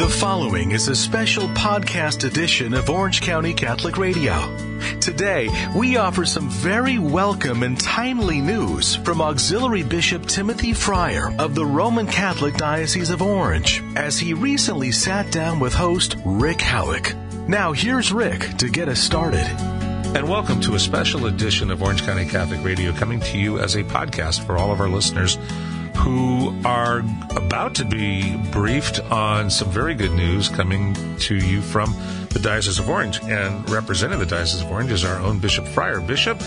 The following is a special podcast edition of Orange County Catholic Radio. Today, we offer some very welcome and timely news from Auxiliary Bishop Timothy Freyer of the Roman Catholic Diocese of Orange as he recently sat down with host Rick Howick. Now, here's Rick to get us started. And welcome to a special edition of Orange County Catholic Radio coming to you as a podcast for all of our listeners who are about to be briefed on some very good news coming to you from the Diocese of Orange. And representing the Diocese of Orange is our own Bishop Freyer. Bishop,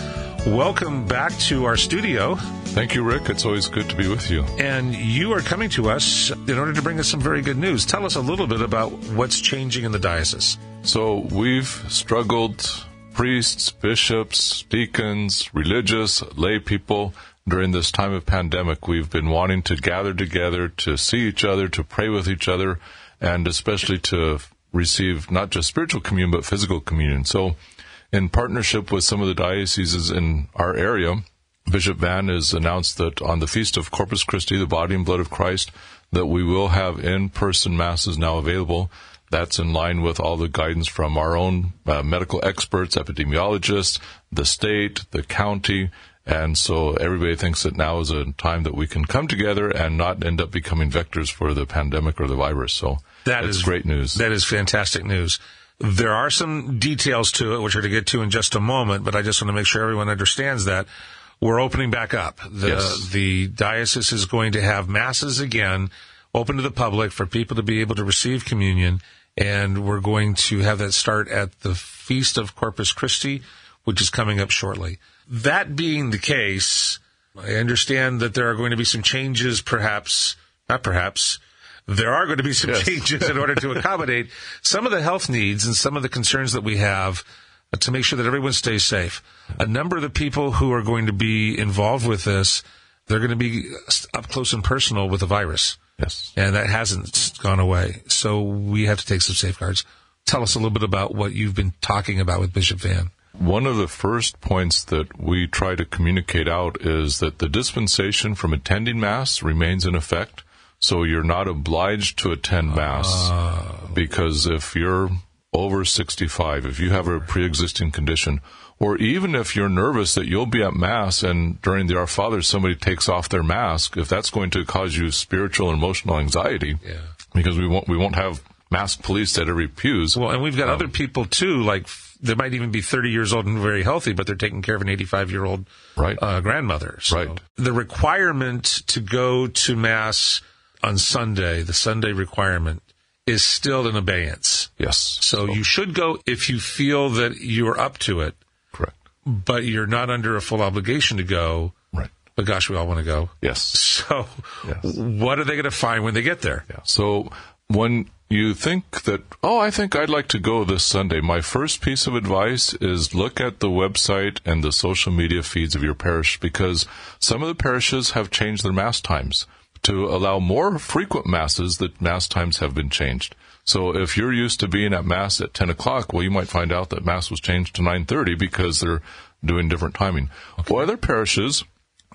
welcome back to our studio. Thank you, Rick. It's always good to be with you. And you are coming to us in order to bring us some very good news. Tell us a little bit about what's changing in the diocese. So, we've struggled, priests, bishops, deacons, religious, lay people, during this time of pandemic, we've been wanting to gather together, to see each other, to pray with each other, and especially to receive not just spiritual communion, but physical communion. So, in partnership with some of the dioceses in our area, Bishop Vann has announced that on the Feast of Corpus Christi, the body and blood of Christ, that we will have in-person masses now available. That's in line with all the guidance from our own uh, medical experts, epidemiologists, the state, the county, and so everybody thinks that now is a time that we can come together and not end up becoming vectors for the pandemic or the virus. So that is great news. That is fantastic news. There are some details to it, which are to get to in just a moment, but I just want to make sure everyone understands that we're opening back up. The, yes. the diocese is going to have masses again open to the public for people to be able to receive communion. And we're going to have that start at the Feast of Corpus Christi, which is coming up shortly. That being the case, I understand that there are going to be some changes, perhaps, not perhaps, there are going to be some yes. changes in order to accommodate some of the health needs and some of the concerns that we have to make sure that everyone stays safe. A number of the people who are going to be involved with this, they're going to be up close and personal with the virus. Yes. And that hasn't gone away. So we have to take some safeguards. Tell us a little bit about what you've been talking about with Bishop Vann. One of the first points that we try to communicate out is that the dispensation from attending Mass remains in effect. So you're not obliged to attend Mass uh, because if you're over 65, if you have a pre-existing condition, or even if you're nervous that you'll be at Mass and during the Our Father somebody takes off their mask, if that's going to cause you spiritual and emotional anxiety, yeah. because we won't we won't have mask police at every pews. Well, and we've got um, other people too, like they might even be 30 years old and very healthy, but they're taking care of an 85 year old right. uh, grandmother. So right. The requirement to go to mass on Sunday, the Sunday requirement, is still in abeyance. Yes. So, so you should go if you feel that you're up to it. Correct. But you're not under a full obligation to go. Right. But gosh, we all want to go. Yes. So, yes. what are they going to find when they get there? Yeah. So, when you think that, oh, I think I'd like to go this Sunday, my first piece of advice is look at the website and the social media feeds of your parish because some of the parishes have changed their Mass times. To allow more frequent Masses, that Mass times have been changed. So if you're used to being at Mass at 10 o'clock, well, you might find out that Mass was changed to 9.30 because they're doing different timing. Okay. Or other parishes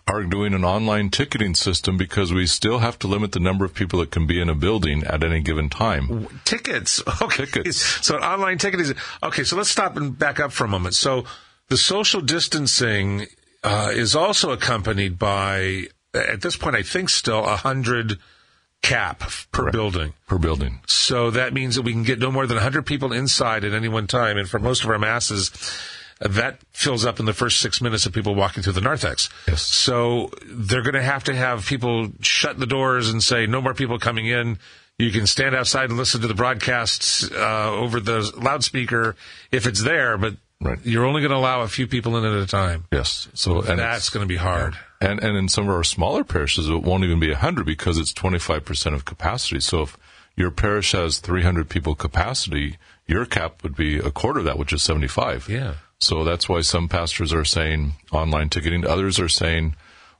are doing an online ticketing system because we still have to limit the number of people that can be in a building at any given time. Tickets. Okay. Tickets. So online ticketing. Okay, so let's stop and back up for a moment. So the social distancing uh, is also accompanied by, at this point, I think still a hundred cap per Correct. building. Per building. So that means that we can get no more than 100 people inside at any one time. And for most of our masses, that fills up in the first six minutes of people walking through the narthex. Yes. So they're going to have to have people shut the doors and say, no more people coming in. You can stand outside and listen to the broadcasts uh, over the loudspeaker if it's there, but right. you're only going to allow a few people in at a time. Yes. So and that's going to be hard. Yeah. And and in some of our smaller parishes, it won't even be hundred because it's 25 percent of capacity. So if your parish has 300 people capacity, your cap would be a quarter of that, which is 75. Yeah. So that's why some pastors are saying online ticketing. Others are saying,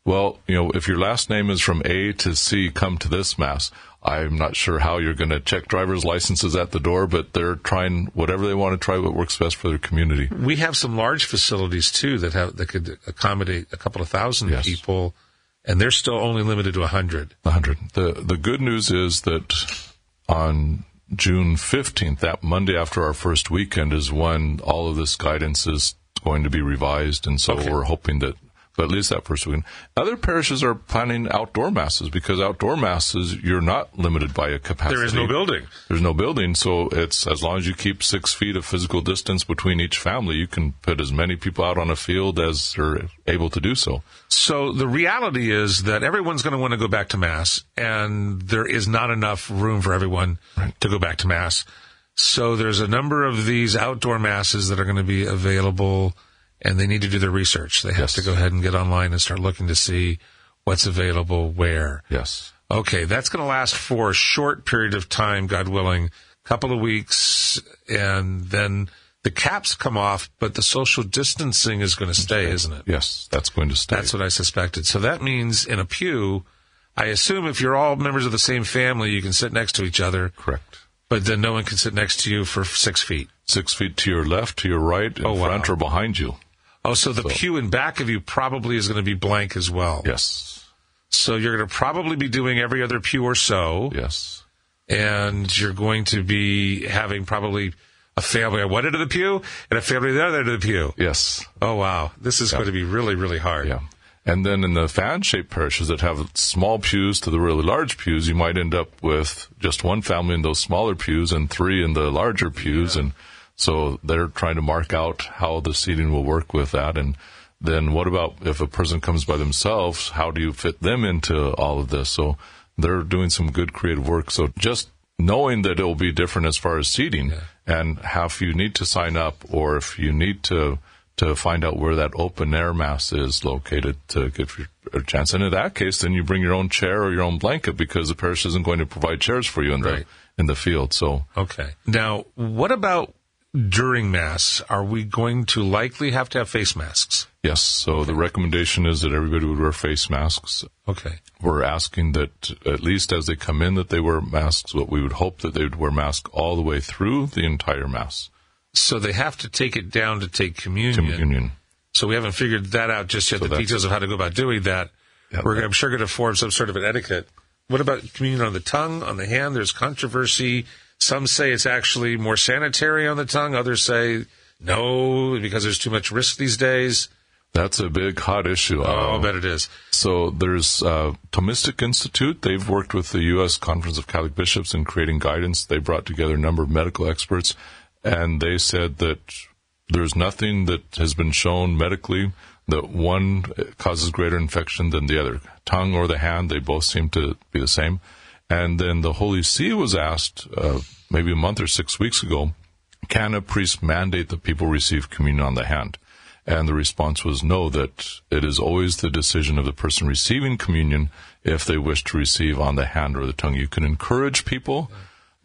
well, you know, if your last name is from A to C, come to this mass. I'm not sure how you're going to check driver's licenses at the door, but they're trying whatever they want to try what works best for their community. We have some large facilities too that have that could accommodate a couple of thousand yes. people, and they're still only limited to a hundred. A hundred. The the good news is that on June 15th, that Monday after our first weekend, is when all of this guidance is going to be revised. And so Okay. we're hoping that, but at least that first weekend. Other parishes are planning outdoor masses because outdoor masses, you're not limited by a capacity. There is no building. There's no building, so it's as long as you keep six feet of physical distance between each family, you can put as many people out on a field as are able to do so. So the reality is that everyone's going to want to go back to mass, and there is not enough room for everyone to go back to mass. So there's a number of these outdoor masses that are going to be available, and they need to do their research. They have Yes. to go ahead and get online and start looking to see what's available where. Yes. Okay, that's going to last for a short period of time, God willing, a couple of weeks, and then the caps come off, but the social distancing is going to stay, isn't it? Yes, that's going to stay. That's what I suspected. So that means in a pew, I assume if you're all members of the same family, you can sit next to each other, correct. but then no one can sit next to you for six feet. Six feet to your left, to your right, in Oh, wow. front, or behind you. Oh, so the So- pew in back of you probably is going to be blank as well. Yes. So you're going to probably be doing every other pew or so. Yes. and you're going to be having probably a family on one end of the pew and a family on the other end of the pew. Yes. Oh wow, this is going to be really really hard. Yeah. And then in the fan shaped parishes that have small pews to the really large pews, you might end up with just one family in those smaller pews and three in the larger pews. And so they're trying to mark out how the seating will work with that. And then what about if a person comes by themselves? How do you fit them into all of this? So they're doing some good creative work. So just knowing that it will be different as far as seating and how if you need to sign up or if you need to to find out where that open air mass is located to give you a chance. And in that case, then you bring your own chair or your own blanket because the parish isn't going to provide chairs for you in Right. the in the field. So Okay. Now, what about during mass? Are we going to likely have to have face masks? yes, so the recommendation is that everybody would wear face masks. Okay. We're asking that at least as they come in that they wear masks, but we would hope that they would wear masks all the way through the entire mass. So they have to take it down to take communion. Communion. So we haven't figured that out just yet. the details of how to go about doing that. Yeah, We're, that- I'm sure, going to form some sort of an etiquette. What about communion on the tongue, on the hand? There's controversy. Some say it's actually more sanitary on the tongue. Others say no, because there's too much risk these days. That's a big hot issue. Oh, I bet it is. So there's uh, Thomistic Institute. They've worked with the U.S. Conference of Catholic Bishops in creating guidance. They brought together a number of medical experts, and they said that there's nothing that has been shown medically that one causes greater infection than the other. Tongue or the hand, they both seem to be the same. And then the Holy See was asked uh, maybe a month or six weeks ago, can a priest mandate that people receive communion on the hand? And the response was no, that it is always the decision of the person receiving communion if they wish to receive on the hand or the tongue. You can encourage people.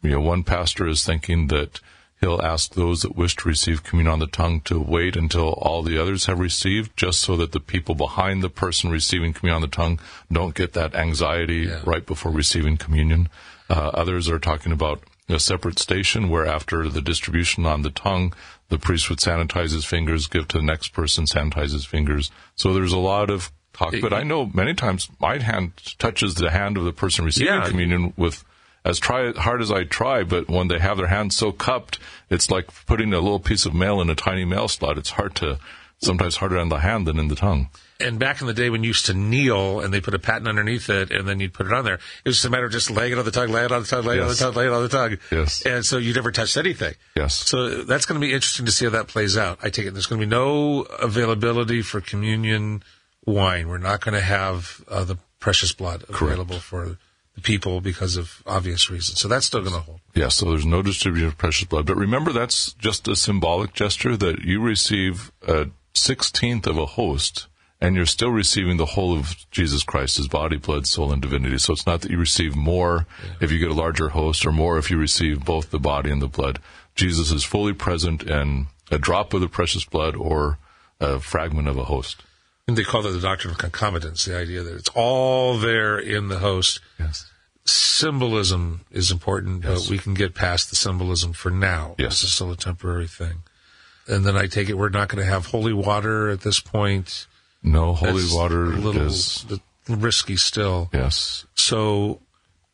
You know, one pastor is thinking that he'll ask those that wish to receive communion on the tongue to wait until all the others have received, just so that the people behind the person receiving communion on the tongue don't get that anxiety Yeah. right before receiving communion. Uh, others are talking about a separate station where after the distribution on the tongue, the priest would sanitize his fingers, give to the next person, sanitize his fingers. So there's a lot of talk, but I know many times my hand touches the hand of the person receiving Yeah. communion with as try hard as I try, but when they have their hands so cupped, it's like putting a little piece of mail in a tiny mail slot. It's hard to, sometimes harder on the hand than in the tongue. And back in the day when you used to kneel and they put a paten underneath it and then you'd put it on there, it was just a matter of just laying it on the tongue, laying it on the tongue, laying it on the Yes. tongue, laying it on the tongue. Yes. And so you never touched anything. Yes. So that's going to be interesting to see how that plays out. I take it there's going to be no availability for communion wine. We're not going to have uh, the precious blood available for the people because of obvious reasons. So that's still going to hold. Yeah, so there's no distribution of precious blood. But remember, that's just a symbolic gesture that you receive a sixteenth of a host, and you're still receiving the whole of Jesus Christ, his body, blood, soul, and divinity. So it's not that you receive more if you get a larger host, or more if you receive both the body and the blood. Jesus is fully present in a drop of the precious blood or a fragment of a host. And they call that the doctrine of concomitance, the idea that it's all there in the host. Yes. Symbolism is important, but we can get past the symbolism for now. Yes. This is still a temporary thing. And then I take it we're not going to have holy water at this point. No holy That's water a little is risky still. yes. So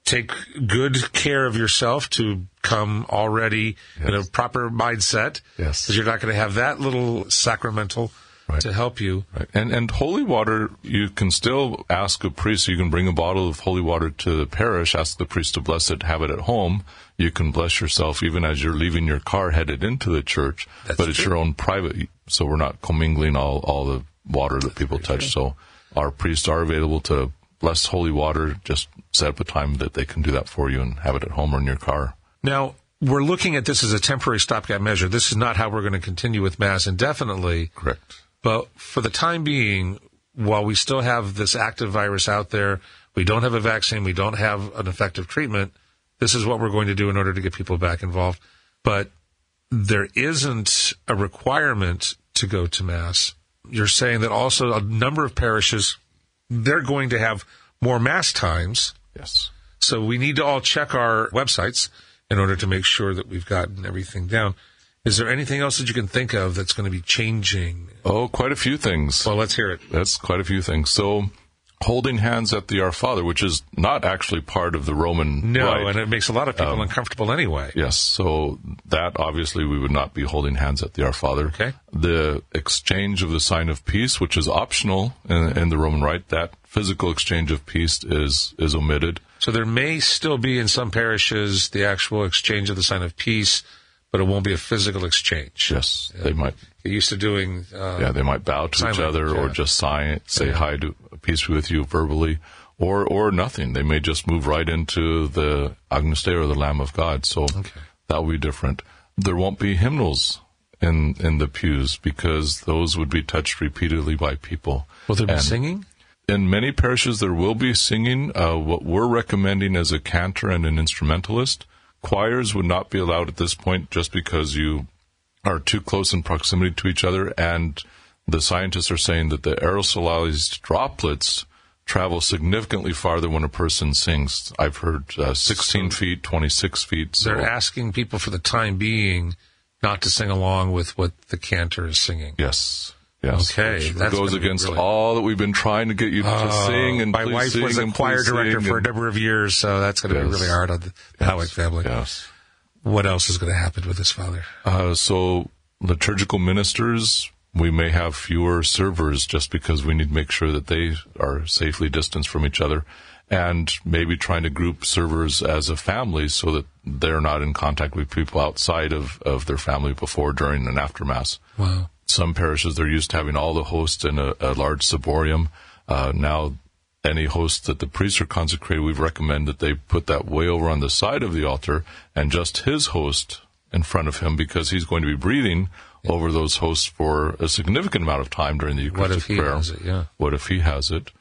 take good care of yourself to come already in a proper mindset. Yes. Because you're not going to have that little sacramental Right. to help you. Right. And and holy water, you can still ask a priest. You can bring a bottle of holy water to the parish, ask the priest to bless it, have it at home. You can bless yourself even as you're leaving your car headed into the church. That's but it's your own private, so we're not commingling all all the water that people touch. So our priests are available to bless holy water. Just set up a time that they can do that for you and have it at home or in your car. Now, we're looking at this as a temporary stopgap measure. This is not how we're going to continue with Mass indefinitely. Correct. But for the time being, while we still have this active virus out there, we don't have a vaccine, we don't have an effective treatment, this is what we're going to do in order to get people back involved. But there isn't a requirement to go to Mass. You're saying that also a number of parishes, they're going to have more Mass times. Yes. So we need to all check our websites in order to make sure that we've gotten everything down. Is there anything else that you can think of that's going to be changing? Oh, quite a few things. Well, let's hear it. That's quite a few things. So, holding hands at the Our Father, which is not actually part of the Roman No, rite. and it makes a lot of people um, uncomfortable anyway. Yes, so that obviously we would not be holding hands at the Our Father. Okay. The exchange of the sign of peace, which is optional in, in the Roman rite, that physical exchange of peace is is omitted. So there may still be in some parishes the actual exchange of the sign of peace, but it won't be a physical exchange. Yes, they might. Get used to doing. Uh, Yeah, they might bow to each other or just sign, say Yeah. hi to peace be with you verbally, or or nothing. They may just move right into the Agnus Dei or the Lamb of God. So that will be different. There won't be hymnals in in the pews because those would be touched repeatedly by people. Will there be And singing? In many parishes, there will be singing. Uh, what we're recommending as a cantor and an instrumentalist, choirs would not be allowed at this point just because you are too close in proximity to each other. And the scientists are saying that the aerosolized droplets travel significantly farther when a person sings. I've heard uh, 16 feet, 26 feet. So They're asking people for the time being not to sing along with what the cantor is singing. yes. Yes. Okay, Which goes against really- all that we've been trying to get you to Oh, sing and my wife was a choir director for a number of years, so that's going to be really hard on the Howick family. Yes. What else is going to happen with his Father? Uh, so liturgical ministers, we may have fewer servers just because we need to make sure that they are safely distanced from each other, and maybe trying to group servers as a family so that they're not in contact with people outside of, of their family before, during, and after mass. Wow. Some parishes they're used to having all the hosts in a, a large ciborium. Uh, now, any host that the priests are consecrated, we recommend that they put that way over on the side of the altar and just his host in front of him because he's going to be breathing over those hosts for a significant amount of time during the What Eucharistic if he prayer. has it? Yeah. What if he has it?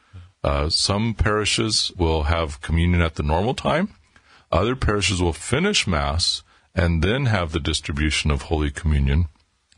Uh, some parishes will have communion at the normal time. Other parishes will finish Mass and then have the distribution of Holy Communion.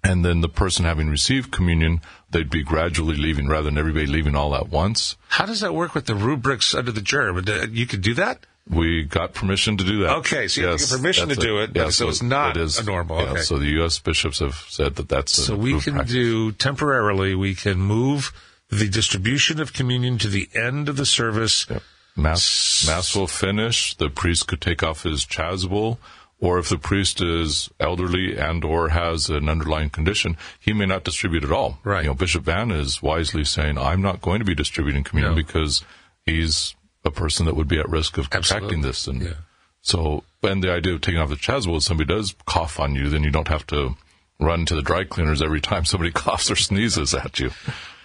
And then the person having received communion, they'd be gradually leaving rather than everybody leaving all at once. How does that work with the rubrics under the germ? Uh, You could do that? We got permission to do that. Okay, so you have get permission to do it, but so it's not it is- a normal, yeah, okay. so the U.S. bishops have said that that's So we can practice. do temporarily, we can move the distribution of communion to the end of the service. Yep. Mass, mass will finish. The priest could take off his chasuble, or if the priest is elderly and or has an underlying condition, he may not distribute at all. Right. You know, Bishop Vann is wisely saying, "I'm not going to be distributing communion No. because he's a person that would be at risk of contracting Absolutely. this." And Yeah. so, and the idea of taking off the chasuble, if somebody does cough on you, then you don't have to run to the dry cleaners every time somebody coughs or sneezes at you.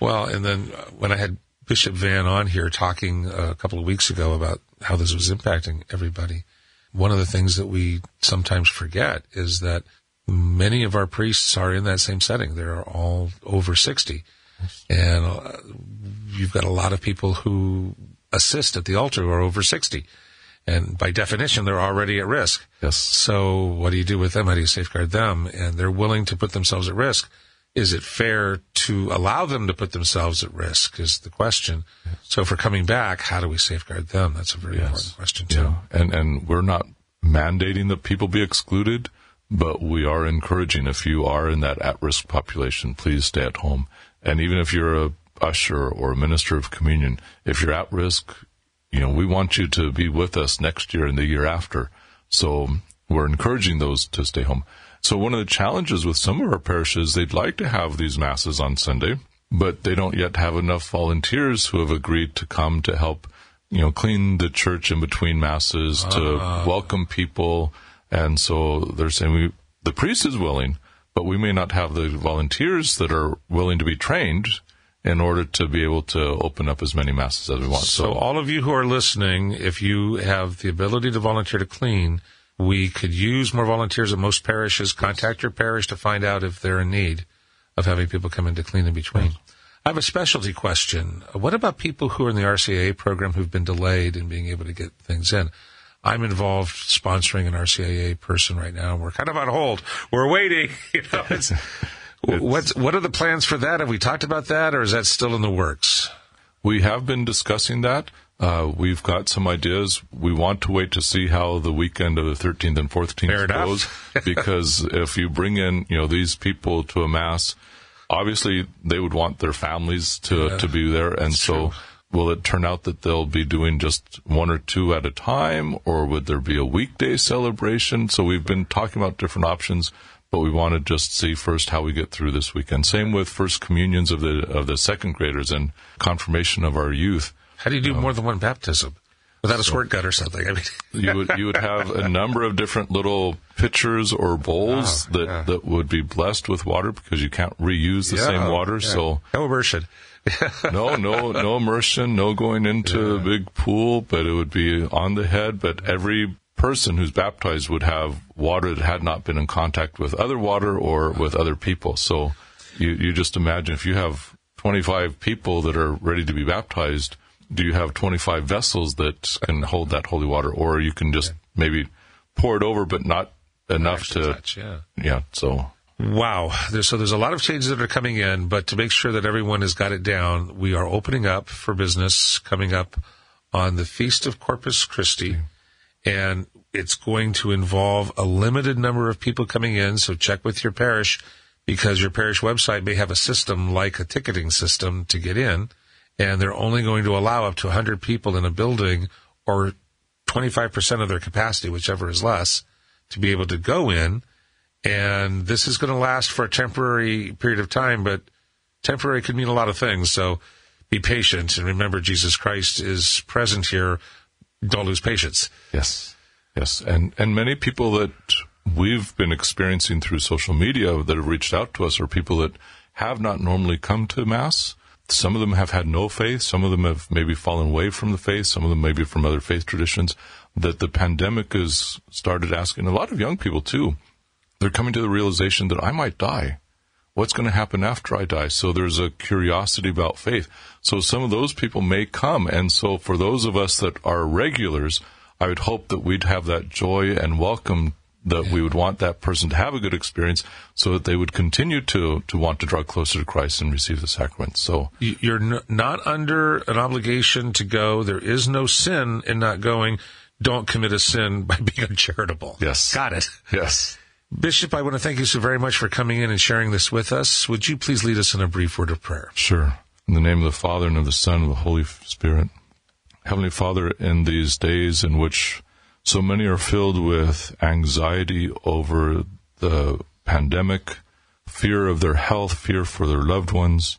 Well, and then when I had Bishop Vann on here talking a couple of weeks ago about how this was impacting everybody, one of the things that we sometimes forget is that many of our priests are in that same setting. They're all over 60. And uh, you've got a lot of people who assist at the altar who are over 60. And by definition, they're already at risk. Yes. So what do you do with them? How do you safeguard them? And they're willing to put themselves at risk. Is it fair to allow them to put themselves at risk is the question. So if we're coming back, how do we safeguard them? That's a very important question too. Yeah, and and we're not mandating that people be excluded, but we are encouraging if you are in that at-risk population, please stay at home. And even if you're a usher or a minister of communion, if you're at risk, you know we want you to be with us next year and the year after. So we're encouraging those to stay home. So one of the challenges with some of our parishes, they'd like to have these masses on Sunday, but they don't yet have enough volunteers who have agreed to come to help, you know, clean the church in between masses, to Ah. welcome people. And so they're saying we, the priest is willing, but we may not have the volunteers that are willing to be trained in order to be able to open up as many masses as we want. So all of you who are listening, if you have the ability to volunteer to clean, we could use more volunteers at most parishes. Contact your parish to find out if they're in need of having people come in to clean in between. I have a specialty question. What about people who are in the RCIA program who've been delayed in being able to get things in? I'm involved sponsoring an RCIA person right now. We're kind of on hold. We're waiting. You know, it's, what's, what are the plans for that? Have we talked about that or is that still in the works? We have been discussing that. Uh, we've got some ideas. We want to wait to see how the weekend of the 13th and 14th Fair goes, because if you bring in, you know, these people to a mass, obviously they would want their families to to be there, and so. Will it turn out that they'll be doing just one or two at a time, or would there be a weekday celebration? So we've been talking about different options, but we want to just see first how we get through this weekend. Same with first communions of the of the second graders and confirmation of our youth. How do you do more than one baptism? Without a squirt gun or something. I mean, you would you would have a number of different little pitchers or bowls Oh, that, yeah. that would be blessed with water because you can't reuse the same water. yeah. So no immersion. no, no, no immersion, no going into a big pool, but it would be on the head. But every person who's baptized would have water that had not been in contact with other water or with other people. So you, you just imagine if you have 25 people that are ready to be baptized, do you have 25 vessels that can hold that holy water? Or you can just maybe pour it over, but not enough to, touch, yeah. yeah, so. Wow. There's, so there's a lot of changes that are coming in, but to make sure that everyone has got it down, we are opening up for business coming up on the Feast of Corpus Christi. And it's going to involve a limited number of people coming in. So check with your parish because your parish website may have a system like a ticketing system to get in. And they're only going to allow up to 100 people in a building or 25% of their capacity, whichever is less, to be able to go in and this is going to last for a temporary period of time, but temporary could mean a lot of things. So be patient and remember Jesus Christ is present here. Don't lose patience. Yes, yes, and and many people that we've been experiencing through social media that have reached out to us are people that have not normally come to mass. Some of them have had no faith. Some of them have maybe fallen away from the faith. Some of them maybe from other faith traditions. That the pandemic has started asking a lot of young people too. They're coming to the realization that I might die what's going to happen after I die? So there's a curiosity about faith. So some of those people may come. And so for those of us that are regulars, I would hope that we'd have that joy and welcome that we would want that person to have a good experience so that they would continue to, to want to draw closer to Christ and receive the sacrament. So You- You're n- not under an obligation to go. There is no sin in not going. Don't commit a sin by being uncharitable. Yes. Got it. yes. Bishop, I want to thank you so very much for coming in and sharing this with us. Would you please lead us in a brief word of prayer? Sure. In the name of the Father and of the Son and of the Holy Spirit. Heavenly Father, in these days in which so many are filled with anxiety over the pandemic, fear of their health, fear for their loved ones,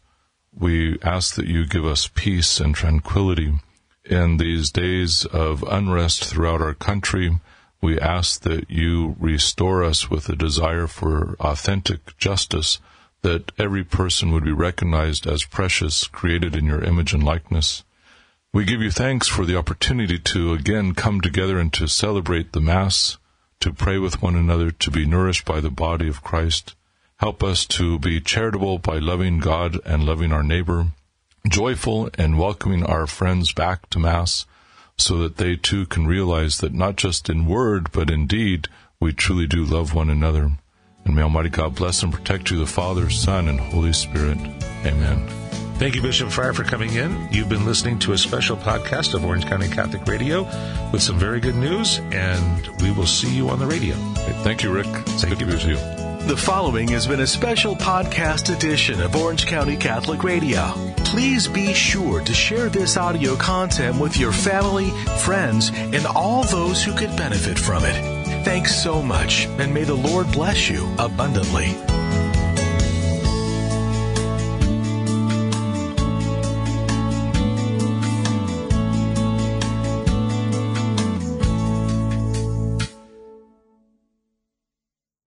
we ask that you give us peace and tranquility. In these days of unrest throughout our country, we ask that you restore us with a desire for authentic justice, that every person would be recognized as precious, created in your image and likeness. We give you thanks for the opportunity to again come together and to celebrate the Mass, to pray with one another, to be nourished by the body of Christ. Help us to be charitable by loving God and loving our neighbor, joyful and welcoming our friends back to Mass, so that they too can realize that not just in word, but in deed, we truly do love one another. And may Almighty God bless and protect you, the Father, Son, and Holy Spirit. Amen. Thank you, Bishop Freyer, for coming in. You've been listening to a special podcast of Orange County Catholic Radio with some very good news, and we will see you on the radio. Thank you, Rick. It's Thank good you, to be with you. The following has been a special podcast edition of Orange County Catholic Radio. Please be sure to share this audio content with your family, friends, and all those who could benefit from it. Thanks so much, and may the Lord bless you abundantly.